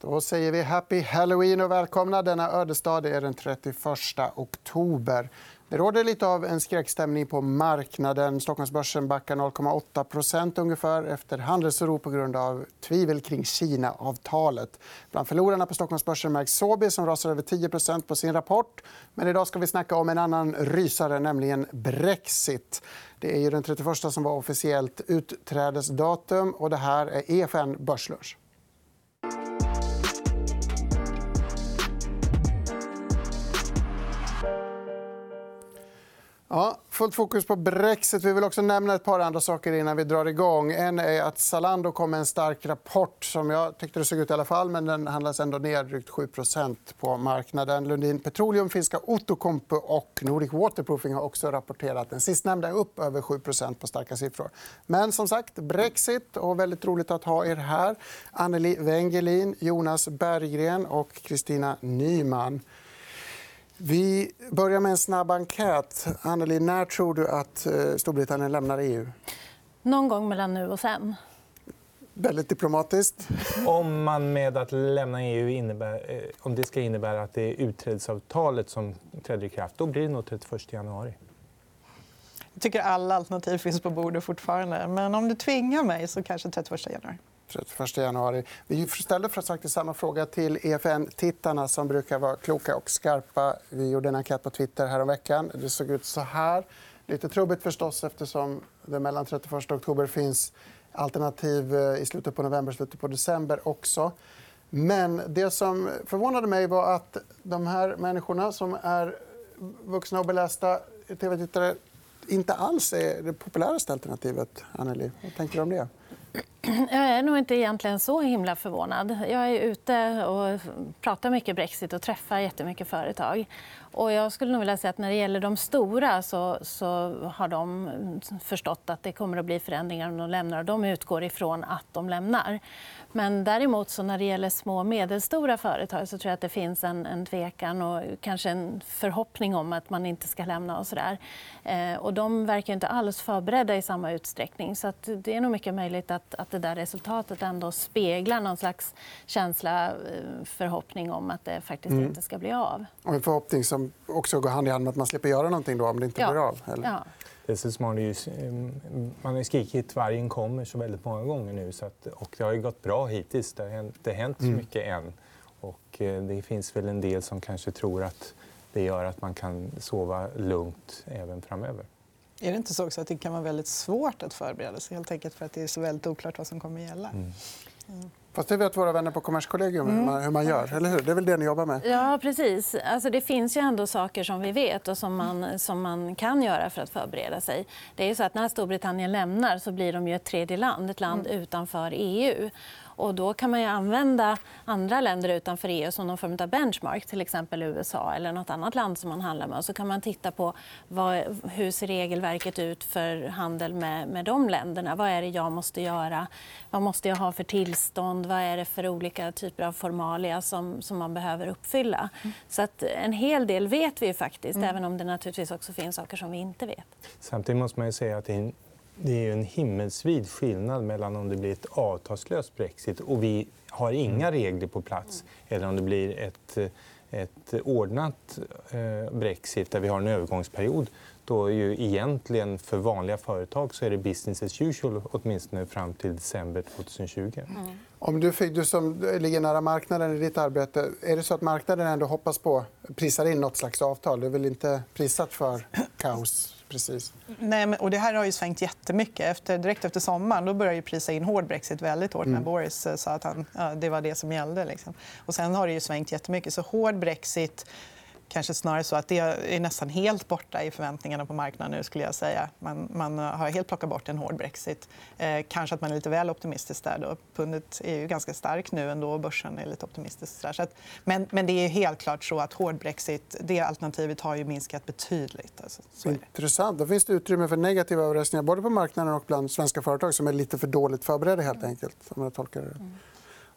Då säger vi happy halloween och välkomna denna ödesdag. Det är den 31 oktober. Det råder lite av en skräckstämning på marknaden. Stockholmsbörsen backar 0,8% ungefär efter handelsoro på grund av tvivel kring Kina-avtalet. Bland förlorarna på Stockholmsbörsen märks Sobi som rasar över 10% på sin rapport. Men idag ska vi snacka om en annan rysare, nämligen brexit. Det är ju den 31 som var officiellt utträdesdatum. Och det här är EFN Börslunch. Ja, fullt fokus på brexit. Vi vill också nämna ett par andra saker innan vi drar igång. En är att Zalando kom med en stark rapport. som jag tyckte det såg ut i alla fall, men Den handlas ändå ner drygt 7 på marknaden. Lundin Petroleum, finska Outokumpu och Nordic Waterproofing har också rapporterat. Den sistnämnda är upp över 7% på starka siffror. Men som sagt, brexit. och Väldigt roligt att ha er här. Anneli Wengelin, Jonas Berggren och Kristina Nyman. Vi börjar med en snabb enkät. Anneli, när tror du att eh, Storbritannien lämnar EU? Någon gång mellan nu och sen. Väldigt diplomatiskt. Om man med att lämna EU innebär, eh, om det ska innebära att det är utträdesavtalet som träder i kraft, då blir det nog 31 januari. Jag tycker alla alternativ finns på bordet fortfarande. Men om du tvingar mig så kanske 31 januari. 31 januari. Vi ställde faktiskt samma fråga till EFN-tittarna som brukar vara kloka och skarpa. Vi gjorde en enkät på Twitter häromveckan. Det såg ut så här. Lite trubbigt förstås eftersom det mellan 31 oktober finns alternativ eh, i slutet på november och slutet på december också. Men det som förvånade mig var att de här människorna som är vuxna och belästa tv-tittare inte alls är det populäraste alternativet. Anneli. Vad tänker du om det? Jag är nog inte egentligen så himla förvånad. Jag är ute och pratar mycket brexit och träffar jättemycket företag. Och jag skulle nog vilja säga att när det gäller de stora så, så har de förstått att det kommer att bli förändringar om de lämnar. De utgår ifrån att de lämnar. Men däremot så när det gäller små och medelstora företag så tror jag att det finns en, en tvekan och kanske en förhoppning om att man inte ska lämna. Och så där. Eh, och de verkar inte alls förberedda i samma utsträckning. Så att det är nog mycket möjligt att, att det där resultatet ändå speglar någon slags känsla, eh, förhoppning om att det faktiskt mm. inte ska bli av. Och en förhoppning som också går hand i hand med att man slipper göra någonting då, om det inte ja. blir av. Eller? Ja. Dessutom har ju, man har skrikit vargen kommer så väldigt många gånger nu. Så att, och det har ju gått bra hittills. Det har inte hänt så mm. mycket än. Och eh, det finns väl en del som kanske tror att det gör att man kan sova lugnt även framöver. Är det inte så också att det kan vara väldigt svårt att förbereda sig helt enkelt för att det är så väldigt oklart vad som kommer att gälla? Mm. Mm. Fast det vet våra vänner på Kommerskollegium mm. hur man gör. Eller hur? Det är väl det ni jobbar med? Ja, precis. Alltså, det finns ju ändå saker som vi vet och som man, som man kan göra för att förbereda sig. Det är ju så att när Storbritannien lämnar så blir de ju ett tredje land, ett land mm. utanför EU. Och då kan man ju använda andra länder utanför EU som någon form av benchmark, till exempel USA eller nåt annat land som man handlar med. Och så kan man titta på vad, hur ser regelverket ut för handel med, med de länderna. Vad är det jag måste göra? Vad måste jag ha för tillstånd? Vad är det för olika typer av formalia som, som man behöver uppfylla? Mm. Så att en hel del vet vi faktiskt, mm. även om det naturligtvis också finns saker som vi inte vet. Samtidigt måste man säga att det är det är en himmelsvid skillnad mellan om det blir ett avtalslöst brexit och vi har inga mm. regler på plats eller om det blir ett, ett ordnat eh, brexit där vi har en övergångsperiod. Då är ju egentligen för vanliga företag så är det business as usual åtminstone fram till december 2020. Mm. Om du, du som ligger nära marknaden i ditt arbete, är det så att marknaden ändå hoppas på prisar in nåt slags avtal? Du är väl inte prisat för kaos? Precis. Nej, men, och det här har ju svängt jättemycket. Efter, direkt efter sommaren då började ju prisa in hård brexit väldigt hårt. Mm. när Boris eh, sa att han, ja, det var det som gällde. Liksom. Och sen har det ju svängt jättemycket. Så hård brexit kanske snarare så att det är nästan helt borta i förväntningarna på marknaden nu. skulle jag säga. Man, man har helt plockat bort en hård brexit. Eh, kanske att man är lite väl optimistisk där. Då. Pundet är ju ganska starkt nu ändå och börsen är lite optimistisk. Där. Så att, men, men det är helt klart så att hård brexit det alternativet har ju minskat betydligt. Alltså, Intressant. Då finns det utrymme för negativa överraskningar både på marknaden och bland svenska företag som är lite för dåligt förberedda. Helt enkelt, om jag tolkar det.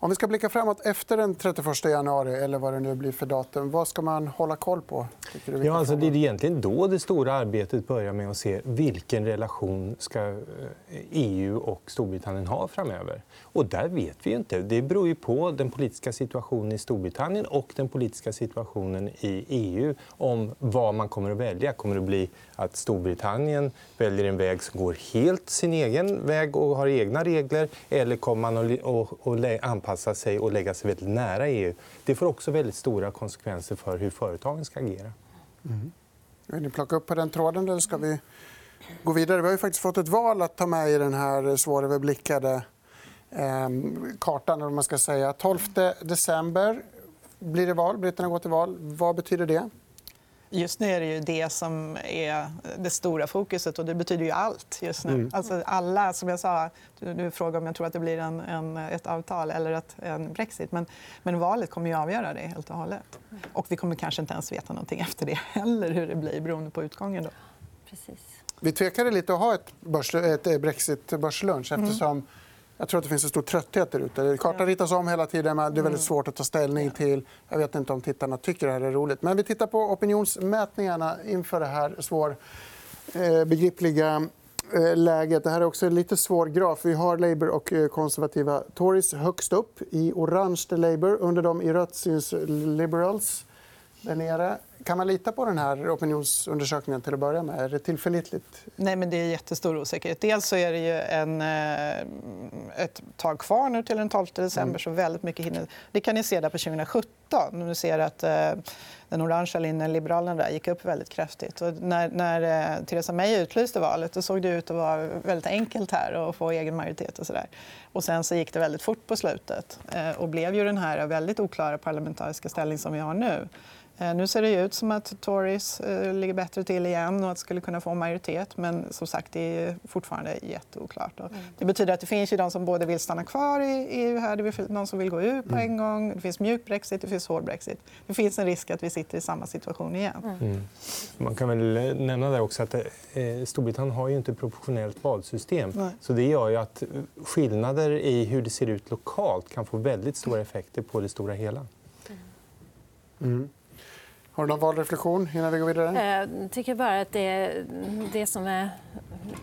Om vi ska blicka framåt efter den 31 januari, eller vad det nu blir för datum, vad ska man hålla koll på? Du, ja, alltså, det är egentligen då det stora arbetet börjar med att se vilken relation ska EU och Storbritannien ha framöver. Och där vet vi inte. Det beror ju på den politiska situationen i Storbritannien och den politiska situationen i EU om vad man kommer att välja. Kommer det att bli att Storbritannien väljer en väg som går helt sin egen väg och har egna regler eller kommer man att anpassa sig och lägga sig väldigt nära EU? Det får också väldigt stora konsekvenser för hur företagen ska agera. Mm. Vill ni plocka upp på den tråden eller ska vi gå vidare? Vi har ju faktiskt fått ett val att ta med i den här svåröverblickade eh, kartan. man ska säga. 12 december blir det val. Britterna går till val. Vad betyder det? Just nu är det ju det som är det stora fokuset. och Det betyder ju allt just nu. Mm. Alltså alla, som jag sa, du, du frågade om jag tror att det blir en, en, ett avtal eller ett, en brexit. Men, men valet kommer ju avgöra det helt och hållet. Och vi kommer kanske inte ens veta någonting efter det heller, hur det blir beroende på utgången. Då. Precis. Vi tvekade lite att ha ett, börs, ett brexit-börslunch mm. eftersom mm jag tror att det finns en stor trötthet där ute. Kartan ritas om hela tiden. Men det är väldigt mm. svårt att ta ställning till. Jag vet inte om tittarna tycker det här är roligt. Men vi tittar på opinionsmätningarna inför det här svårbegripliga eh, eh, läget. Det här är också en lite svår graf. Vi har Labour och eh, konservativa Tories högst upp. I orange är Labour. Under dem i rött syns Liberals där nere. Kan man lita på den här opinionsundersökningen till att börja med? Är det tillförlitligt? Nej, men det är jättestor osäkerhet. Dels så är det ju en, eh, ett tag kvar nu till den 12 december. Mm. så väldigt mycket hinner. Det kan ni se där på 2017. Ni ser att eh, den orangea linjen, Liberalerna, där, gick upp väldigt kraftigt. Och när, när eh, Theresa May utlyste valet då såg det ut att vara väldigt enkelt här att få egen majoritet. Och så där. Och sen så gick det väldigt fort på slutet och blev ju den här väldigt oklara parlamentariska ställning som vi har nu. Nu ser det ut som att Tories eh, ligger bättre till igen och att skulle kunna få majoritet. Men som sagt, det är fortfarande jätteoklart. Mm. Det betyder att det finns ju de som både vill stanna kvar i EU här, det finns de som vill gå ut på mm. en gång. Det finns mjuk brexit, det finns hård brexit. Det finns en risk att vi sitter i samma situation igen. Mm. mm. Man kan väl nämna där också att eh, Storbritannien har ju inte proportionellt valsystem. Nej. Så det gör ju att skillnader i hur det ser ut lokalt kan få väldigt stora effekter på det stora hela. Mm. Har du någon valreflektion innan vi går vidare? Jag eh, tycker bara att det, det som är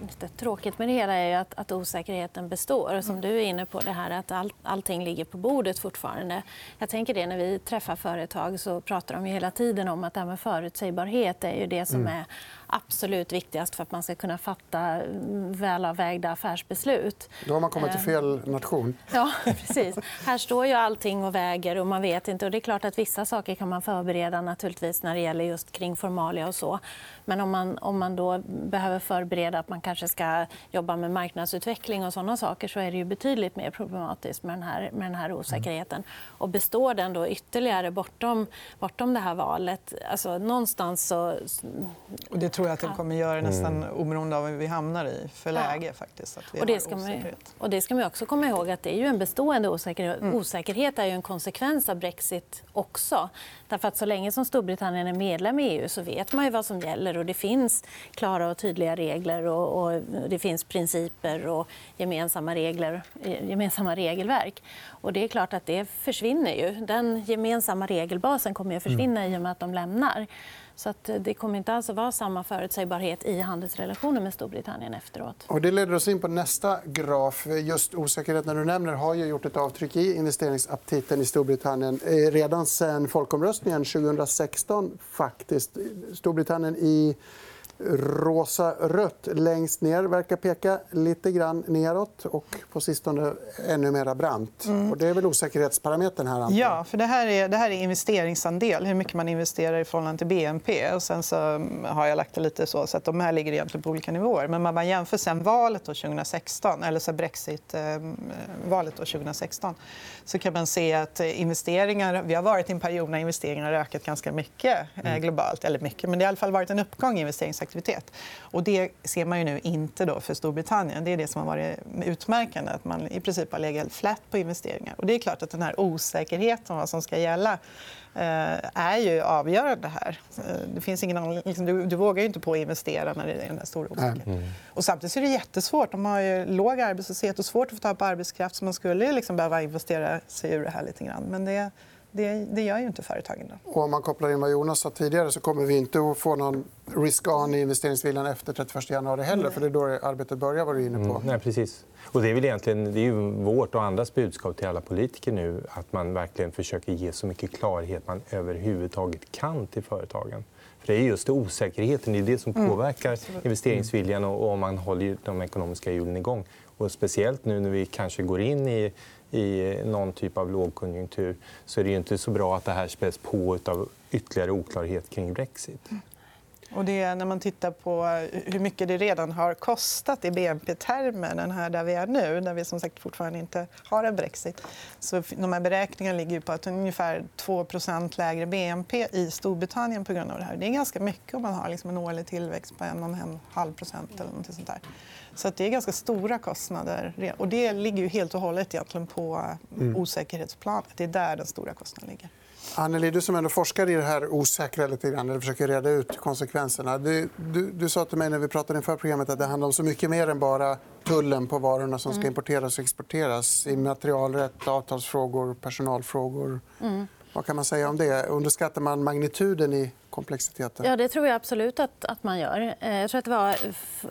lite tråkigt med det hela är att, att osäkerheten består. Som du är inne på, det här att all, allting ligger på bordet fortfarande. Jag tänker det när vi träffar företag så pratar de hela tiden om att det här med förutsägbarhet är ju det som mm. är absolut viktigast för att man ska kunna fatta välavvägda affärsbeslut. Då har man kommit till fel eh, nation. Ja, precis. Här står ju allting och väger och man vet inte. Och det är klart att vissa saker kan man förbereda naturligtvis när det gäller just kring formalia och så. Men om man, om man då behöver förbereda att man kanske ska jobba med marknadsutveckling och såna saker så är det ju betydligt mer problematiskt med den här, med den här osäkerheten. Och består den då ytterligare bortom, bortom det här valet? Alltså, någonstans så... Tror jag att den kommer göra nästan mm. oberoende av hur vi hamnar i för läge. Ja. Faktiskt, att vi och, det ska man, och det ska man också komma ihåg att det är ju en bestående osäkerhet. Mm. Osäkerhet är ju en konsekvens av brexit också. Därför att så länge som Storbritannien är medlem i EU så vet man ju vad som gäller och det finns klara och tydliga regler och, och det finns principer och gemensamma, regler, gemensamma regelverk. Och det är klart att det försvinner ju. Den gemensamma regelbasen kommer att försvinna mm. i och med att de lämnar. Så eh, det kommer inte alls att vara samma förutsägbarhet i handelsrelationer med Storbritannien efteråt. Och det leder oss in på nästa graf. Just osäkerheten du nämner har ju gjort ett avtryck i investeringsaptiten i Storbritannien eh, redan sen folkomröstningen 2016. faktiskt. Storbritannien i rosa-rött längst ner verkar peka lite grann neråt och på sistone ännu mer brant. Mm. Och det är väl osäkerhetsparametern här? Ja, för det här, är, det här är investeringsandel, hur mycket man investerar i förhållande till BNP. Och sen så har jag lagt det lite så, så att de här ligger egentligen på olika nivåer. Men man jämför sen valet 2016, eller så Brexit-valet 2016 så kan man se att investeringar... Vi har varit i en period när investeringarna har ökat ganska mycket eh, mm. globalt. Eller mycket, men det har i alla fall varit en uppgång i investeringsaktiviteter aktivitet. Och det ser man ju nu inte då för Storbritannien. Det är det som har varit utmärkande. att Man i princip har legat flat på investeringar. Och det är klart att den här osäkerheten om vad som ska gälla Eh, är ju avgörande här. Eh, det finns ingen liksom, du, du, vågar ju inte på att investera när det är den här stora osäkerheten. Mm. Och samtidigt är det jättesvårt. De har ju låg arbetslöshet och svårt att få tag på arbetskraft. Så man skulle liksom behöva investera sig ur det här lite grann. Men det, det, det gör ju inte företagen. Då. Och om man kopplar in vad Jonas sa tidigare så kommer vi inte att få någon risk-on i investeringsviljan efter 31 januari heller. Nej. För det är då arbetet börjar. Var du inne på. Mm, nej, precis. Och det är väl egentligen det är vårt och andras budskap till alla politiker nu att man verkligen försöker ge så mycket klarhet man överhuvudtaget kan till företagen. För det är just osäkerheten det är det som mm. påverkar mm. investeringsviljan och om man håller de ekonomiska hjulen igång. Och speciellt nu när vi kanske går in i i någon typ av lågkonjunktur så är det inte så bra att det här späs på av ytterligare oklarhet kring brexit. Och det är när man tittar på hur mycket det redan har kostat i BNP-termer, den här där vi är nu, där vi som sagt fortfarande inte har en brexit. Så de här beräkningarna ligger på att ungefär 2% lägre BNP i Storbritannien på grund av det här. Det är ganska mycket om man har liksom en årlig tillväxt på 1,5 procent eller något sånt där. Så det är ganska stora kostnader. Och det ligger ju helt och hållet egentligen på mm. osäkerhetsplanet. Det är där den stora kostnaden ligger. Anneli, du som ändå forskar i det här osäkra lite grann, eller försöker reda ut konsekvenserna. Du, du, du sa till mig när vi pratade inför programmet att det handlar om så mycket mer än bara tullen på varorna som ska mm. importeras och exporteras. Immaterialrätt, avtalsfrågor, personalfrågor. Mm. Vad kan man säga om det? Underskattar man magnituden i komplexiteten? Ja, det tror jag absolut att, att man gör. Eh, jag tror att det var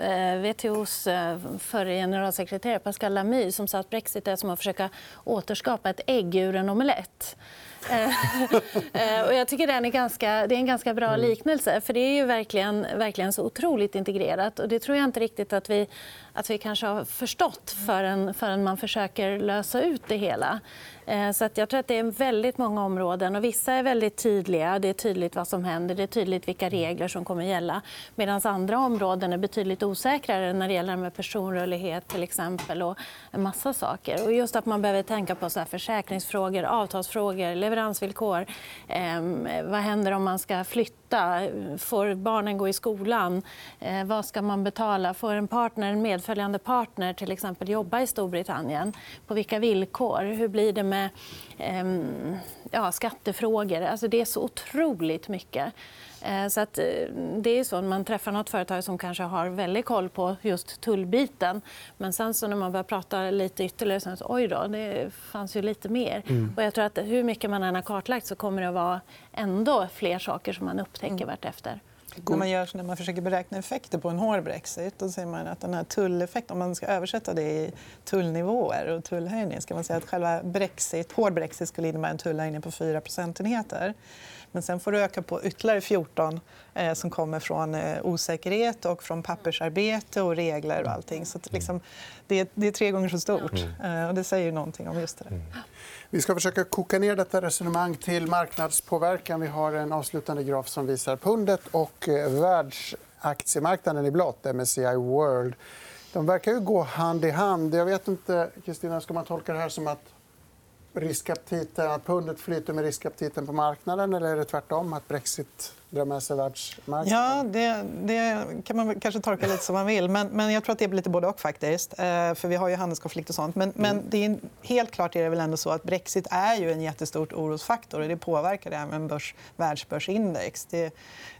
eh, WTOs eh, förre generalsekreterare Pascal Lamy som sa att brexit är som att försöka återskapa ett ägg ur en omelett. Och jag tycker den är ganska, det är en ganska bra mm. liknelse. för Det är ju verkligen, verkligen så otroligt integrerat. Och det tror jag inte riktigt att vi, att vi kanske har förstått förrän, förrän man försöker lösa ut det hela. Eh, så att jag tror att det är väldigt många områden. och Vissa är väldigt tydliga. Det är tydligt vad som händer. Det är tydligt vilka regler som kommer att gälla. Medan andra områden är betydligt osäkrare när det gäller med personrörlighet till exempel, och en massa saker. Och just att man behöver tänka på så försäkringsfrågor, avtalsfrågor, leveransvillkor. Eh, vad händer om man ska flytta flytta? Får barnen gå i skolan? Eh, vad ska man betala? Får en, partner, en medföljande partner till exempel jobba i Storbritannien? På vilka villkor? Hur blir det med eh, ja, skattefrågor? Alltså, det är så otroligt mycket. Eh, så att, eh, det är så man träffar nåt företag som kanske har väldigt koll på just tullbiten. Men sen så när man börjar prata lite ytterligare så oj då, det fanns ju lite mer. Mm. Och jag tror att hur mycket man än har kartlagt så kommer det att vara ändå fler saker som man upptäcker mm. vartefter. När man, gör, när man försöker beräkna effekter på en hård brexit då säger man att den här tulleffekten, om man ska översätta det i tullnivåer och tullhöjning ska man säga att själva brexit, hård brexit skulle innebära en tullhöjning på 4 procentenheter. Men sen får du öka på ytterligare 14 eh, som kommer från eh, osäkerhet och från pappersarbete och regler och allting. Så att, liksom, det, är, det, är, tre gånger så stort. Mm. Eh, och det säger någonting om just det. Mm. Vi ska försöka koka ner detta resonemang till marknadspåverkan. Vi har en avslutande graf som visar pundet och eh, världsaktiemarknaden i blått, MSCI World. De verkar ju gå hand i hand. Jag vet inte, Kristina, ska man tolka det här som att riskaptiten, att pundet flyter med riskaptiten på marknaden eller är det tvärtom, att Brexit drar med sig världsmarknaden? Ja, det, det, kan man kanske tolka lite som man vill. Men, men jag tror att det är lite både och. faktiskt. Eh, för Vi har ju handelskonflikt och sånt. Men, mm. men det är, helt klart är det väl ändå så att Brexit är ju en jättestor orosfaktor. och Det påverkar även börs, världsbörsindex. Det,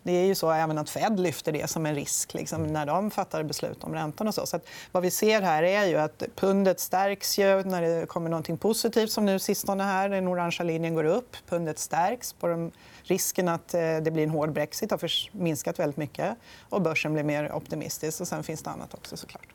det är ju så även att Fed lyfter det som en risk liksom, när de fattar beslut om räntan. Och så. Så vad vi ser här är ju att pundet stärks ju när det kommer något positivt som nu sistone. här. Den orangea linjen går upp. Pundet stärks. På de risken att eh, det blir en hård brexit har minskat väldigt mycket och börsen blir mer optimistisk. Och sen finns det annat också såklart.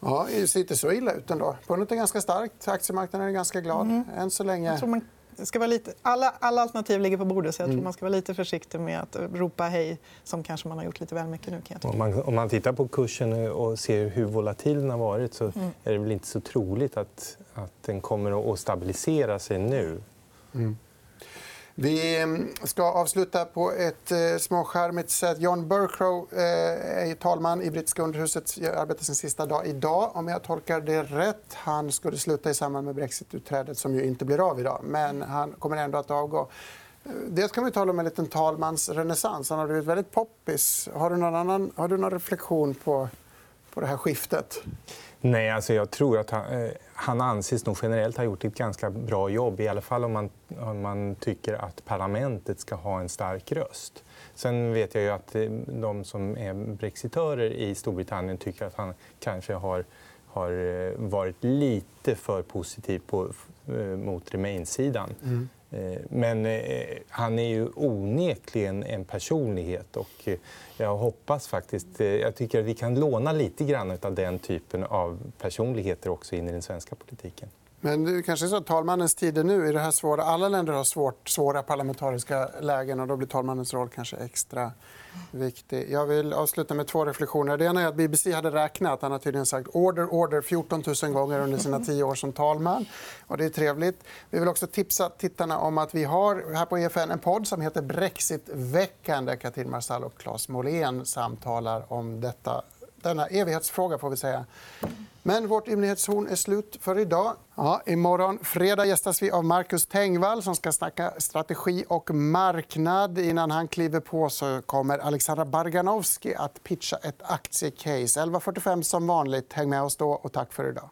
Ja, det ser inte så illa ut ändå. Pundet är ganska starkt. Aktiemarknaden är ganska glad. Mm. Än så länge... Jag tror man ska vara lite... alla, alla alternativ ligger på bordet. Så jag tror mm. man ska vara lite försiktig med att ropa hej som kanske man har gjort lite väl mycket nu. Kan jag om, man, om man tittar på kursen och ser hur volatil den har varit så mm. är det väl inte så troligt att, att den kommer att stabilisera sig nu. Mm. Vi mm, ska avsluta på ett eh, småskärmigt sätt. John Burkrow eh, är talman i brittiska underhuset. arbetar sin sista dag idag, om jag tolkar det rätt. Han skulle sluta i samband med brexitutträdet, som ju inte blir av idag. Men han kommer ändå att avgå. Eh, dels kan vi tala om en liten talmansrenässans. Han har blivit väldigt poppis. Har du någon, annan, har du någon reflektion på, på det här skiftet? Nej, alltså jag tror att han, eh, han anses nog generellt ha gjort ett ganska bra jobb. I alla fall om man, om man tycker att parlamentet ska ha en stark röst. Sen vet jag ju att eh, de som är brexitörer i Storbritannien tycker att han kanske har, har eh, varit lite för positiv på, mot Remain-sidan. Mm. Eh, men eh, han är ju onekligen en personlighet. och eh, Jag hoppas faktiskt... Jag tycker att vi kan låna lite grann av den typen av personligheter också in i den svenska politiken. Men det kanske är så att talmannens tider nu är det här svåra. Alla länder har svårt, svåra parlamentariska lägen och då blir talmannens roll kanske extra viktig. Jag vill avsluta med två reflektioner. Det ena är att BBC hade räknat. Han har tydligen sagt order, order 14 000 gånger under sina tio år som talman. Och det är trevligt. Vi vill också tipsa tittarna om att vi har här på EFN en podd som heter Brexitveckan där Katrin Marsall och Claes Molén samtalar om detta denna evighetsfråga. Får vi säga. Men vårt ymnighetshorn är slut för idag. Ja, imorgon fredag gästas vi av Marcus Tengvall som ska snacka strategi och marknad. Innan han kliver på så kommer Alexandra Barganowski att pitcha ett aktiecase. 11.45 som vanligt. Häng med oss då och tack för idag.